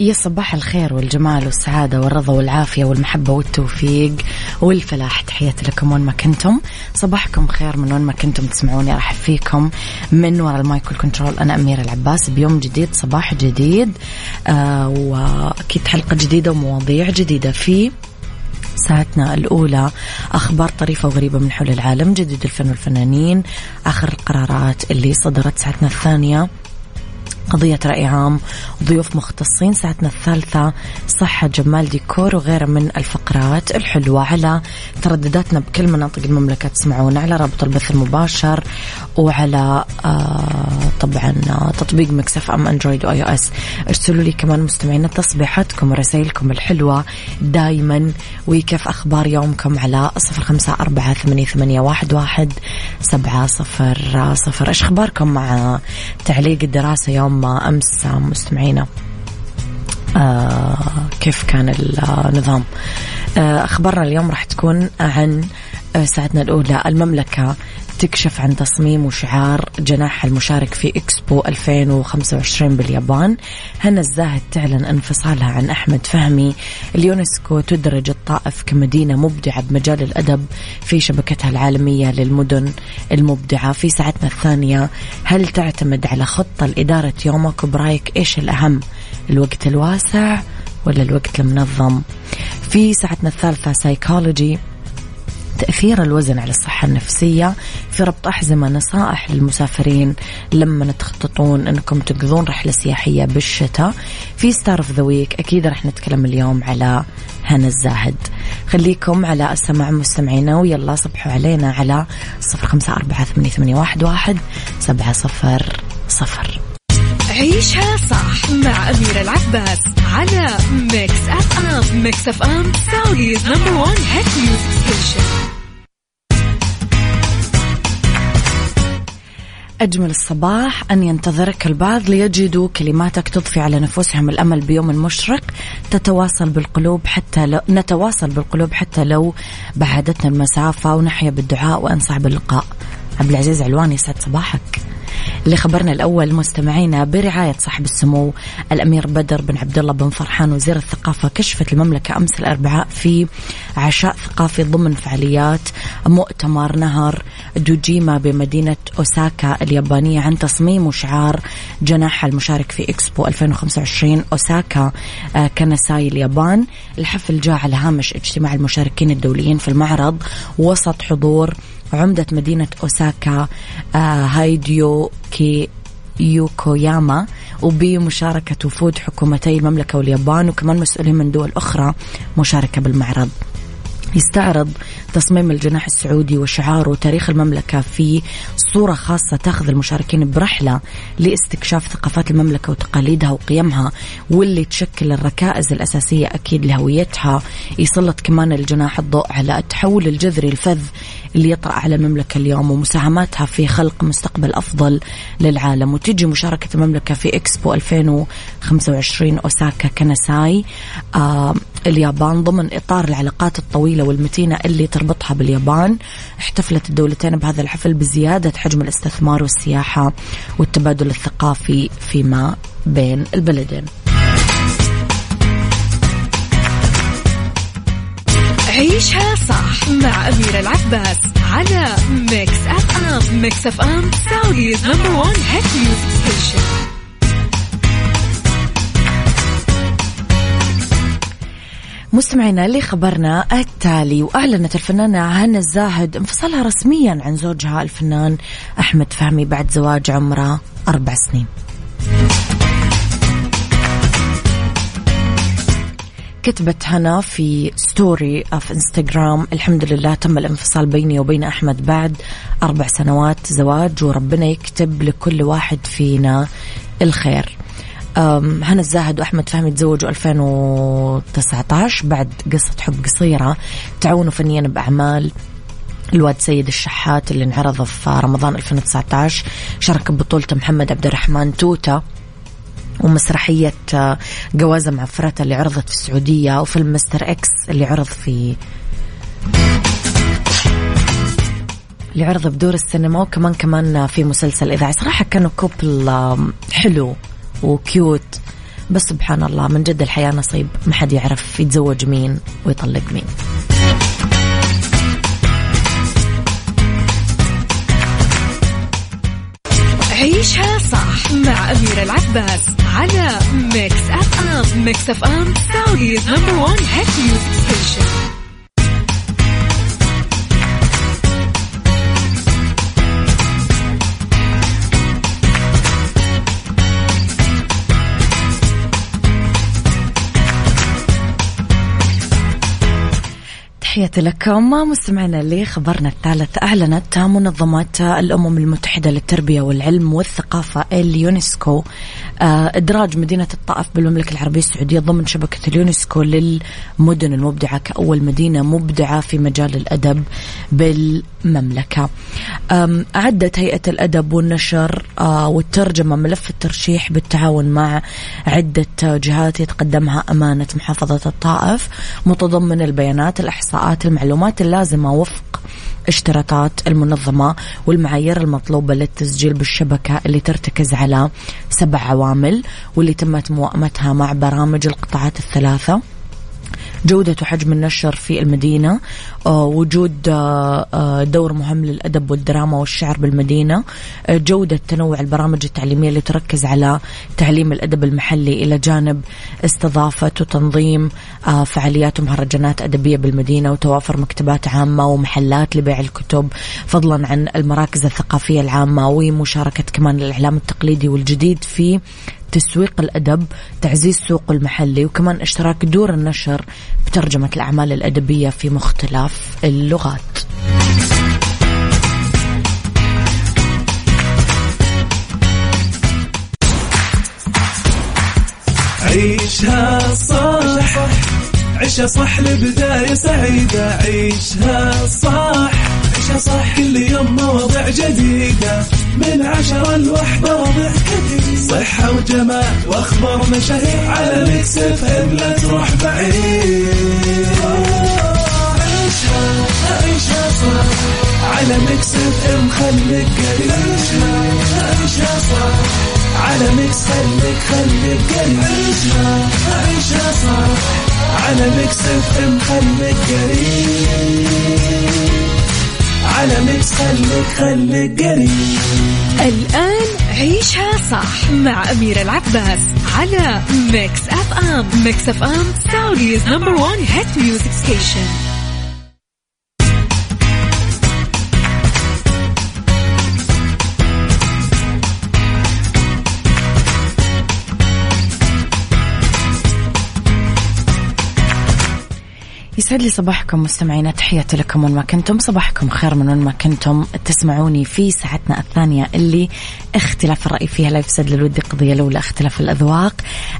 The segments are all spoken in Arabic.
يا صباح الخير والجمال والسعادة والرضا والعافية والمحبة والتوفيق والفلاح. تحياتي لكم وين ما كنتم. صباحكم خير من وين ما كنتم تسمعوني. راح فيكم من وراء المايك والكنترول أنا أميرة العباس. بيوم جديد صباح جديد. آه وأكيد حلقة جديدة ومواضيع جديدة في ساعتنا الأولى. أخبار طريفة وغريبة من حول العالم جديد الفن والفنانين آخر القرارات اللي صدرت ساعتنا الثانية. قضية رأي عام ضيوف مختصين ساعتنا الثالثة صحة جمال ديكور وغيرها من الفقرات الحلوة على تردداتنا بكل مناطق المملكة تسمعونا على رابط البث المباشر وعلى آه طبعا تطبيق Mix FM Android و iOS. ارسلوا لي كمان مستمعين تصبيحاتكم ورسائلكم الحلوة دايما. وكيف أخبار يومكم على صفر خمسة أربعة ثمانية, ثمانية واحد, واحد سبعة صفر صفر. إيش أخباركم مع تعليق الدراسة يوم أمس مستمعينا. آه كيف كان النظام؟ آه أخبارنا اليوم راح تكون عن آه، ساعتنا الأولى المملكة تكشف عن تصميم وشعار جناح المشارك في إكسبو 2025 باليابان. هنا الزاهد تعلن انفصالها عن أحمد فهمي. اليونسكو تدرج الطائف كمدينة مبدعة بمجال الأدب في شبكتها العالمية للمدن المبدعة. في ساعتنا الثانية هل تعتمد على خطة لإدارة يومك وبرايك إيش الأهم؟ الوقت الواسع ولا الوقت المنظم؟ في ساعتنا الثالثة سايكولوجي تأثير الوزن على الصحة النفسية في ربط أحزمة نصائح للمسافرين. لما تخططون أنكم تقضون رحلة سياحية بالشتاء. في star of the week أكيد رح نتكلم اليوم على هنا الزاهد. خليكم على السمع مستمعينا ويلا صبحوا علينا على صفر خمسة أربعة ثمانية واحد سبعة صفر صفر. عيشها صح مع أميرة العباس. على Mix FM Mix FM Saudi's number one hit music station أجمل الصباح أن ينتظرك البعض ليجدوا كلماتك تضفي على نفوسهم الأمل بيوم مشرق. تتواصل بالقلوب حتى لو نتواصل بالقلوب حتى لو بعدتنا المسافة ونحيا بالدعاء وأنصح باللقاء عبد العزيز علواني يسعد صباحك. اللي خبرنا الأول مستمعينا برعاية صاحب السمو الأمير بدر بن عبد الله بن فرحان وزير الثقافة كشفت المملكة أمس الأربعاء في عشاء ثقافي ضمن فعاليات مؤتمر نهر دوجيما بمدينة أوساكا اليابانية عن تصميم وشعار جناح المشارك في إكسبو 2025 أوساكا آه، كنساي اليابان الحفل جاء على هامش اجتماع المشاركين الدوليين في المعرض وسط حضور عمدة مدينة أوساكا آه، هايديو كي يوكوياما وبمشاركة وفود حكومتي المملكة واليابان وكمان مسؤولين من دول أخرى مشاركة بالمعرض. يستعرض تصميم الجناح السعودي وشعاره وتاريخ المملكة في صورة خاصة تاخذ المشاركين برحلة لاستكشاف ثقافات المملكة وتقاليدها وقيمها واللي تشكل الركائز الأساسية أكيد لهويتها. يسلط كمان الجناح الضوء على التحول الجذري الفذ اللي يطرأ على المملكة اليوم ومساهماتها في خلق مستقبل أفضل للعالم. وتجي مشاركة المملكة في إكسبو 2025 أوساكا كنساي. آه اليابان ضمن إطار العلاقات الطويلة والمتينة اللي تربطها باليابان. احتفلت الدولتين بهذا الحفل بزيادة حجم الاستثمار والسياحة والتبادل الثقافي فيما بين البلدين. عيشها صح مع أميرة العباس على Mix FM Mix FM Saudi's number one hit music station مستمعينا اللي خبرنا التالي وأعلنت الفنانة هنا الزاهد انفصالها رسميا عن زوجها الفنان أحمد فهمي بعد زواج عمره أربع سنين. كتبت هنا في ستوري في انستغرام الحمد لله تم الانفصال بيني وبين أحمد بعد أربع سنوات زواج وربنا يكتب لكل واحد فينا الخير. هنا الزاهد وأحمد فهمي تزوجوا 2019 بعد قصة حب قصيرة. تعاونوا فنيا بأعمال. الواد سيد الشحات اللي انعرض في رمضان 2019 شارك ببطولته محمد عبد الرحمن توته ومسرحية آه، جوازة معفرتة اللي عرضت في السعودية وفيلم مستر إكس اللي عرض في اللي عرض بدور السينما وكمان كمان في مسلسل إذاعي. صراحة كانوا couple حلو و cute. بس سبحان الله من جد الحياة نصيب. ما حد يعرف يتزوج مين ويطلق مين. عيشها مع أميرة العباس على Mix FM Mix FM Saudi's number one hit music station تحياتي لكم. مستمعينا اللي خبرنا الثالث أعلنت منظمات الأمم المتحدة للتربية والعلم والثقافة اليونسكو آه، إدراج مدينة الطائف بالمملكة العربية السعودية ضمن شبكة اليونسكو للمدن المبدعة كأول مدينة مبدعة في مجال الأدب بالمملكة. أعدت هيئة الأدب والنشر آه، والترجمة ملف الترشيح بالتعاون مع عدة جهات يتقدمها أمانة محافظة الطائف متضمن البيانات الإحصاءات المعلومات اللازمة وفق اشتراطات المنظمة والمعايير المطلوبة للتسجيل بالشبكة اللي ترتكز على سبع عوامل واللي تمت موائمتها مع برامج القطاعات الثلاثة. جودة وحجم النشر في المدينة آه، وجود آه، آه، دور مهم للأدب والدراما والشعر بالمدينة جودة تنوع البرامج التعليمية اللي تركز على تعليم الأدب المحلي إلى جانب استضافة وتنظيم فعاليات ومهرجانات أدبية بالمدينة وتوافر مكتبات عامة ومحلات لبيع الكتب فضلا عن المراكز الثقافية العامة ومشاركة كمان الإعلام التقليدي والجديد في تسويق الأدب تعزيز السوق المحلي وكمان إشتراك دور النشر بترجمة الأعمال الأدبية في مختلف اللغات. عيشها صح عيشها صح لبداية سعيدة. عيشها صح عيشها صح كل يوم مواضيع جديدة. من عشرة لوحدة وضع كثير صحة وجمال وأخبار مشاهير على Mix FM. لا تروح بعيد. عيشها عيشها صح على Mix FM خليك قريب. عيشها عيشها صح على Mix خليك خليك قريب. عيشها عيشها صح على Mix FM خليك قريب. على Mix خليك خليك قريب الآن عيشها صح مع أميرة العباس على Mix FM. Mix FM Saudi's number one hit music station يسعد لي صباحكم مستمعينا تحياتي لكم وين ما كنتم. صباحكم خير من وين ما كنتم. تسمعوني في ساعتنا الثانية اللي اختلاف الرأي فيها لا يفسد للود قضية لولا اختلاف الأذواق.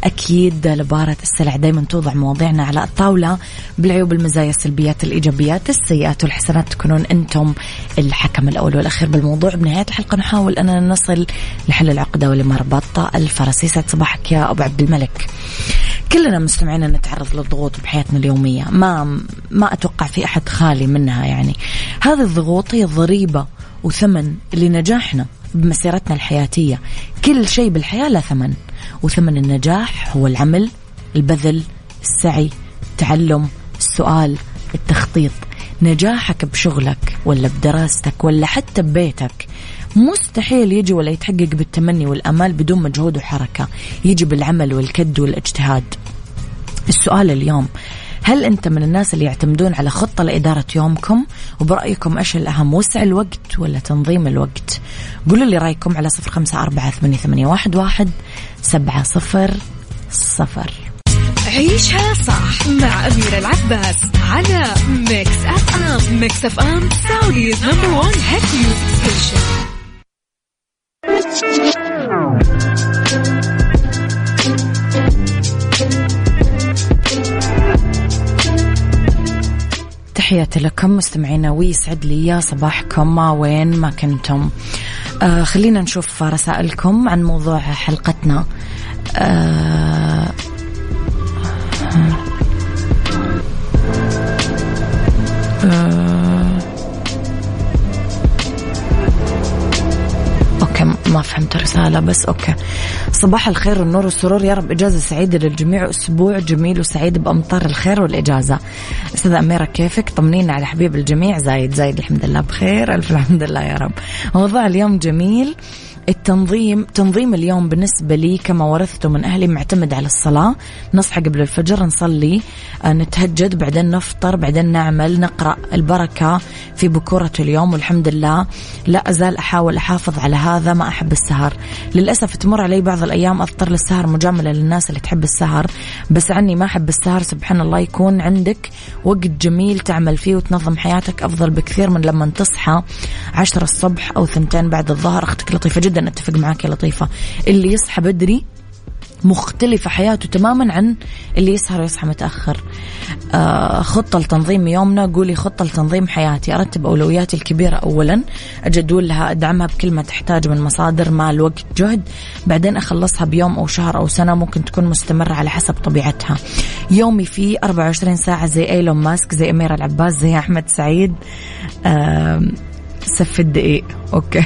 أكيد لبارة السلع دايما توضع مواضيعنا على الطاولة بالعيوب المزايا السلبيات الإيجابيات السيئات والحسنات. تكونون أنتم الحكم الأول والأخير بالموضوع. بنهاية الحلقة نحاول أننا نصل لحل العقدة ولمربط الفرس يسعد صباحك يا أبو عبد الملك. كلنا مستمعين نتعرض للضغوط بحياتنا اليومية. ما ما أتوقع في أحد خالي منها يعني. هذه الضغوط هي ضريبة وثمن لنجاحنا بمسيرتنا الحياتية. كل شيء بالحياة له ثمن. وثمن النجاح هو العمل البذل السعي التعلم السؤال التخطيط. نجاحك بشغلك ولا بدراستك ولا حتى ببيتك مستحيل يجي ولا يتحقق بالتمني والأمال بدون مجهود وحركة. يجي بالعمل والكد والاجتهاد. السؤال اليوم هل أنت من الناس اللي يعتمدون على خطة لإدارة يومكم؟ وبرأيكم إيش الأهم وسع الوقت ولا تنظيم الوقت؟ قولوا لي رأيكم على صفر خمسة أربعة ثمانية واحد واحد سبعة صفر صفر. عيشها صح مع أميرة العباس على Mix FM Mix FM Saudi's number one hit music station تحياتي لكم مستمعينا ويسعد لي صباحكم. وين؟ ما كنتم. آه خلينا نشوف رسائلكم عن موضوع حلقتنا. آه فهمت الرسالة بس أوكي. صباح الخير والنور والسرور. يا رب إجازة سعيدة للجميع أسبوع جميل وسعيد بأمطار الخير والإجازة. أستاذة أميرة كيفك؟ طمنينا على حبيب الجميع. زايد زايد الحمد لله بخير. ألف الحمد لله يا رب. موضوع اليوم جميل. التنظيم تنظيم اليوم بالنسبة لي كما ورثته من أهلي معتمد على الصلاة نصحى قبل الفجر نصلي آه، نتهجد بعدين نفطر بعدين نعمل نقرأ البركة في بكورة اليوم والحمد لله لا أزال أحاول أحافظ على هذا ما أحب السهر. للأسف تمر علي بعض الأيام أضطر للسهر مجاملة للناس اللي تحب السهر بس عني ما أحب السهر سبحان الله يكون عندك وقت جميل تعمل فيه وتنظم حياتك أفضل بكثير من لما تصحى عشرة الصبح أو ثنتين بعد الظهر. أختك لطيفة جدا. أتفق معك يا لطيفة. اللي يصحى بدري مختلفة حياته تماما عن اللي يسهر ويصحى متأخر. آه خطة لتنظيم يومنا. قولي خطة لتنظيم حياتي. أرتب أولوياتي الكبيرة أولا. أجدول لها أدعمها بكل ما تحتاج من مصادر مال وقت جهد. بعدين أخلصها بيوم أو شهر أو سنة ممكن تكون مستمرة على حسب طبيعتها. يومي فيه 24 ساعة زي إيلون ماسك زي أميرة العباس زي أحمد سعيد. آه سف الدقيق. أوكي.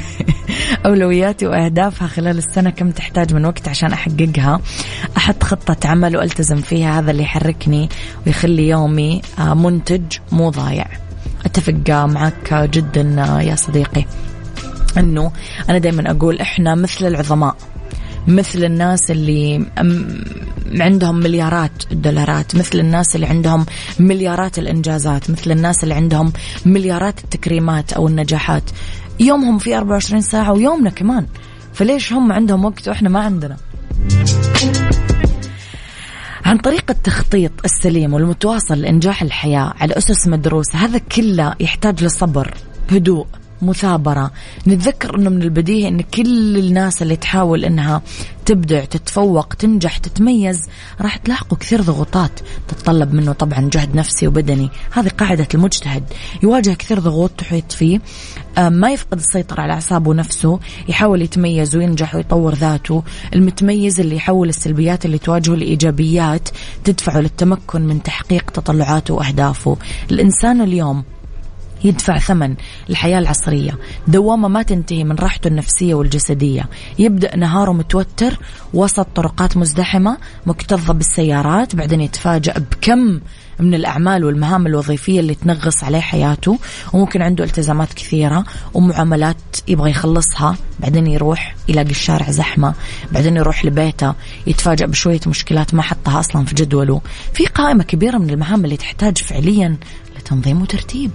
أولوياتي وأهدافها خلال السنة كم تحتاج من وقت عشان أحققها. أحط خطة عمل وألتزم فيها هذا اللي يحركني ويخلي يومي آه، منتج مو ضايع. أتفق معك جدا يا صديقي. إنه أنا دائما أقول إحنا مثل العظماء مثل الناس اللي عندهم مليارات الدولارات مثل الناس اللي عندهم مليارات الإنجازات مثل الناس اللي عندهم مليارات التكريمات أو النجاحات. يومهم في 24 ساعة ويومنا كمان. فليش هم عندهم وقت وإحنا ما عندنا؟ عن طريق التخطيط السليم والمتواصل لإنجاح الحياة على أسس مدروسة هذا كله يحتاج لصبر هدوء مثابرة. نتذكر أنه من البديهي أن كل الناس اللي تحاول أنها تبدع تتفوق تنجح تتميز راح تلاحقوا كثير ضغوطات تتطلب منه طبعا جهد نفسي وبدني. هذه قاعدة المجتهد. يواجه كثير ضغوط تحيط فيه. ما يفقد السيطرة على أعصابه نفسه يحاول يتميز وينجح ويطور ذاته. المتميز اللي يحول السلبيات اللي تواجهه لإيجابيات تدفعه للتمكن من تحقيق تطلعاته وأهدافه. الإنسان اليوم يدفع ثمن الحياة العصرية. دوامة ما تنتهي من راحته النفسية والجسدية. يبدأ نهاره متوتر وسط طرقات مزدحمة مكتظة بالسيارات بعدين يتفاجأ بكم من الأعمال والمهام الوظيفية اللي تنغص عليه حياته وممكن عنده التزامات كثيرة ومعاملات يبغى يخلصها بعدين يروح يلاقي الشارع زحمة بعدين يروح لبيته يتفاجأ بشوية مشكلات ما حطها أصلا في جدوله. في قائمة كبيرة من المهام اللي تحتاج فعليا لتنظيم وترتيب.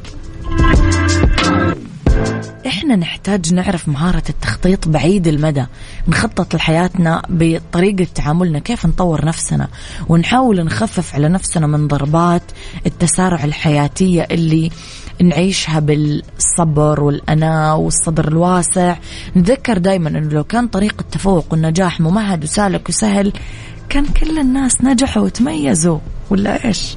إحنا نحتاج نعرف مهارة التخطيط بعيد المدى نخطط لحياتنا بطريقة تعاملنا كيف نطور نفسنا ونحاول نخفف على نفسنا من ضربات التسارع الحياتية اللي نعيشها بالصبر والأناة والصدر الواسع نتذكر دايما أنه لو كان طريق التفوق والنجاح ممهد وسالك وسهل كان كل الناس نجحوا وتميزوا ولا إيش؟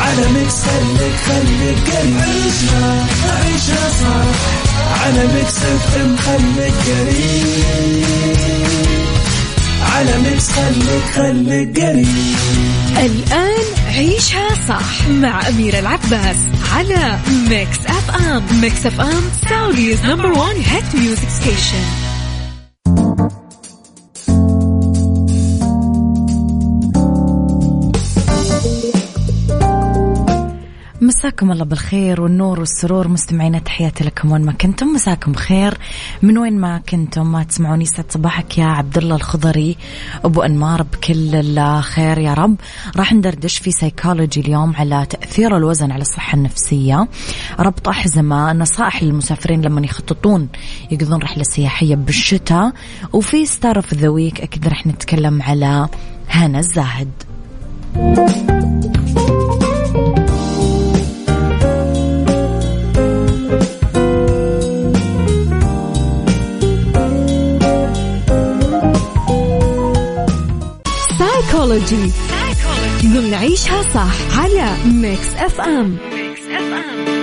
على ميكس خليك قريب عيشها عيشها صح. على Mix FM خليك قريب. على ميكس خليك خليك قريب. الآن عيشها صح مع أميرة العباس على Mix FM. Mix FM Saudi's number one hit music station مساكم الله بالخير والنور والسرور مستمعينا تحياتي لكم وين ما كنتم. مساكم خير من وين ما كنتم ما تسمعوني سعد صباحك يا عبد الله الخضري. أبو أنمار بكل الخير يا رب. راح ندردش في سيكولوجي اليوم على تأثير الوزن على الصحة النفسية. ربط أحزمة نصائح للمسافرين لما يخططون يقضون رحلة سياحية بالشتاء. وفي star of the week أكيد راح نتكلم على هنا الزاهد. سايكولوجي ضمن عيشها صح على ميكس اف ام ميكس اف ام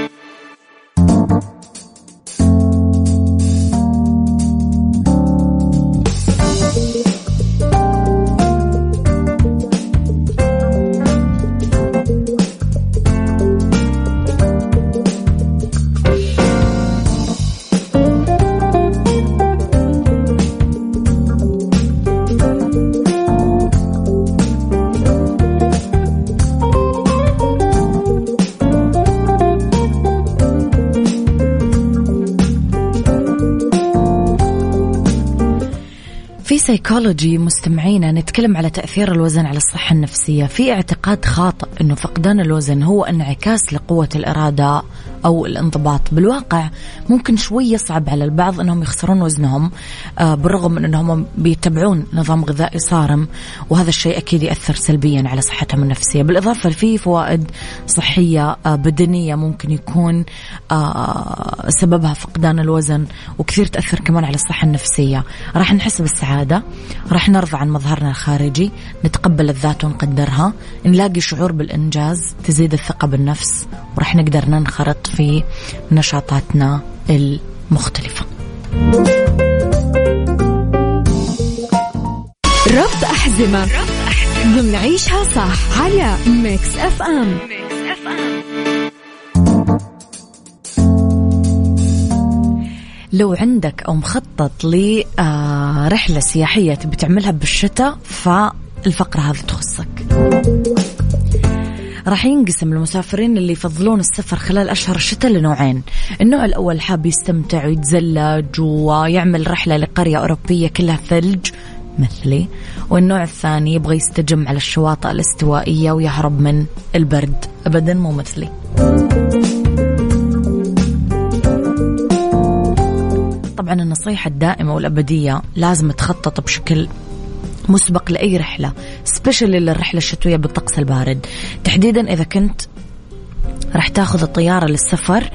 سيكولوجي مستمعينا نتكلم على تأثير الوزن على الصحة النفسية. في اعتقاد خاطئ أنه فقدان الوزن هو انعكاس لقوة الإرادة. أو الانضباط. بالواقع ممكن شوي يصعب على البعض أنهم يخسرون وزنهم آه، بالرغم من أنهم بيتبعون نظام غذائي صارم وهذا الشيء أكيد يأثر سلبيا على صحتهم النفسية. بالإضافة في فوائد صحية آه، بدنية ممكن يكون آه، سببها فقدان الوزن وكثير تأثر كمان على الصحة النفسية. راح نحس بالسعادة راح نرضى عن مظهرنا الخارجي نتقبل الذات ونقدرها نلاقي شعور بالإنجاز تزيد الثقة بالنفس وراح نقدر ننخرط. في نشاطاتنا المختلفة. ربط أحزمة. ضمن عيشها صح على Mix FM FM لو عندك أو مخطط لرحلة سياحية تبي تعملها بالشتاء فالفقرة هذه تخصك. راح ينقسم المسافرين اللي يفضلون السفر خلال أشهر الشتاء لنوعين. النوع الأول حاب يستمتع ويتزلج ويعمل رحلة لقرية أوروبية كلها ثلج مثلي. والنوع الثاني يبغى يستجم على الشواطئ الاستوائية ويهرب من البرد. أبدا مو مثلي. طبعا النصيحة الدائمة والأبدية لازم تخطط بشكل مسبق لأي رحلة سبيشل للرحلة الشتوية بالطقس البارد. تحديدا إذا كنت راح تاخذ الطيارة للسفر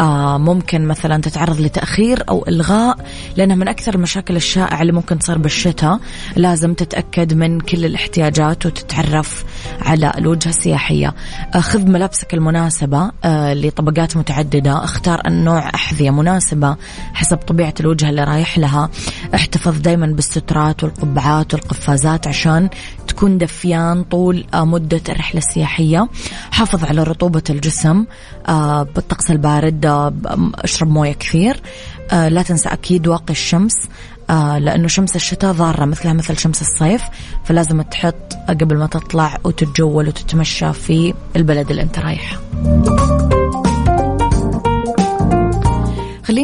آه ممكن مثلا تتعرض لتأخير أو إلغاء لأنها من أكثر المشاكل الشائعة اللي ممكن تصير بالشتاء. لازم تتأكد من كل الاحتياجات وتتعرف على الوجهة السياحية. آه خذ ملابسك المناسبة آه لطبقات متعددة. اختار النوع أحذية مناسبة حسب طبيعة الوجهة اللي رايح لها. احتفظ دايما بالسترات والقبعات والقفازات عشان تكون دفيان طول آه مدة الرحلة السياحية. حافظ على رطوبة الجسم آه بالطقس البارد آه اشرب موية كثير. لا تنسى أكيد واقي الشمس لأنه شمس الشتاء ضارة مثلها مثل شمس الصيف. فلازم تحط قبل ما تطلع وتتجول وتتمشى في البلد اللي أنت رايحه.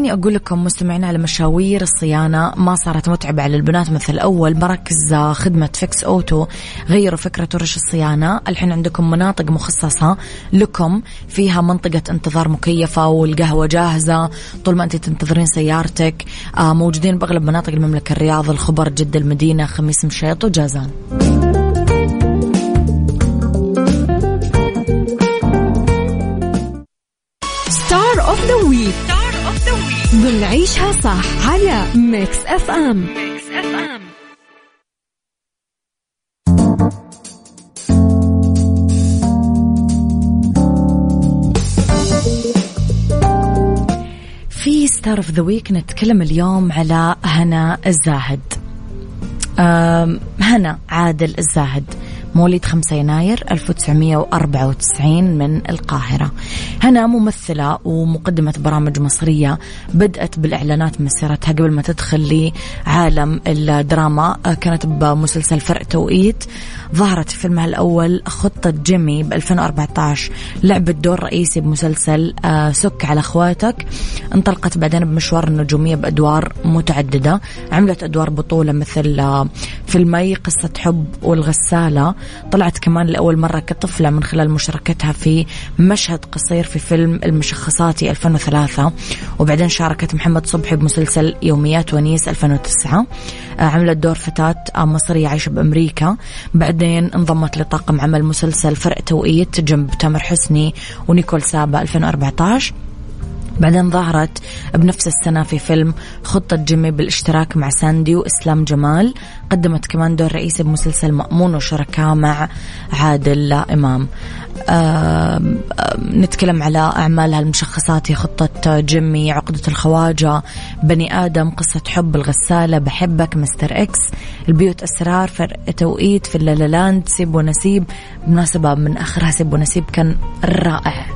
خليني أقول لكم مستمعين على مشاوير الصيانة ما صارت متعبة على البنات. مثل أول مراكز خدمة فيكس أوتو غيروا فكرة ورش الصيانة. الحين عندكم مناطق مخصصة لكم فيها منطقة انتظار مكيفة والقهوة جاهزة. طول ما أنت تنتظرين سيارتك آه، موجودين بأغلب مناطق المملكة الرياض الخبر جدة المدينة خميس مشيط وجازان. ونعيشها صح على ميكس اف ام اف ام في ستار اوف ذا ويك نتكلم اليوم على هنا الزاهد. هنا عادل الزاهد. مواليد 5 يناير 1994 من القاهرة. هنا ممثلة ومقدمة برامج مصرية بدأت بالإعلانات مسيرتها قبل ما تدخل لعالم الدراما. كانت بمسلسل فرق توقيت. ظهرت في فيلمها الأول خطة جيمي ب 2014 لعبت دور رئيسي بمسلسل آه، سك على أخواتك. انطلقت بعدين بمشوار النجومية بأدوار متعددة. عملت أدوار بطولة مثل آه، فيلمي قصة حب والغسالة. طلعت كمان لأول مرة كطفلة من خلال مشاركتها في مشهد قصير في فيلم المشخصاتي 2003 وبعدين شاركت محمد صبحي بمسلسل يوميات ونيس 2009 آه، عملت دور فتاة مصرية عايشة بأمريكا. بعدين انضمت لطاقم عمل مسلسل فرق توقيت جنب تامر حسني ونيكول سابا 2014 بعدين ظهرت بنفس السنة في فيلم خطة جيمي بالاشتراك مع ساندي وإسلام جمال. قدمت كمان دور رئيسي بمسلسل مأمون وشركاء مع عادل إمام. آه نتكلم على أعمالها المشخصات هي خطة جيمي عقدة الخواجة بني آدم قصة حب الغسالة بحبك مستر إكس البيوت أسرار فرق توقيت في لالا لاند سيب ونسيب. بمناسبة من آخرها سيب ونسيب كان رائع.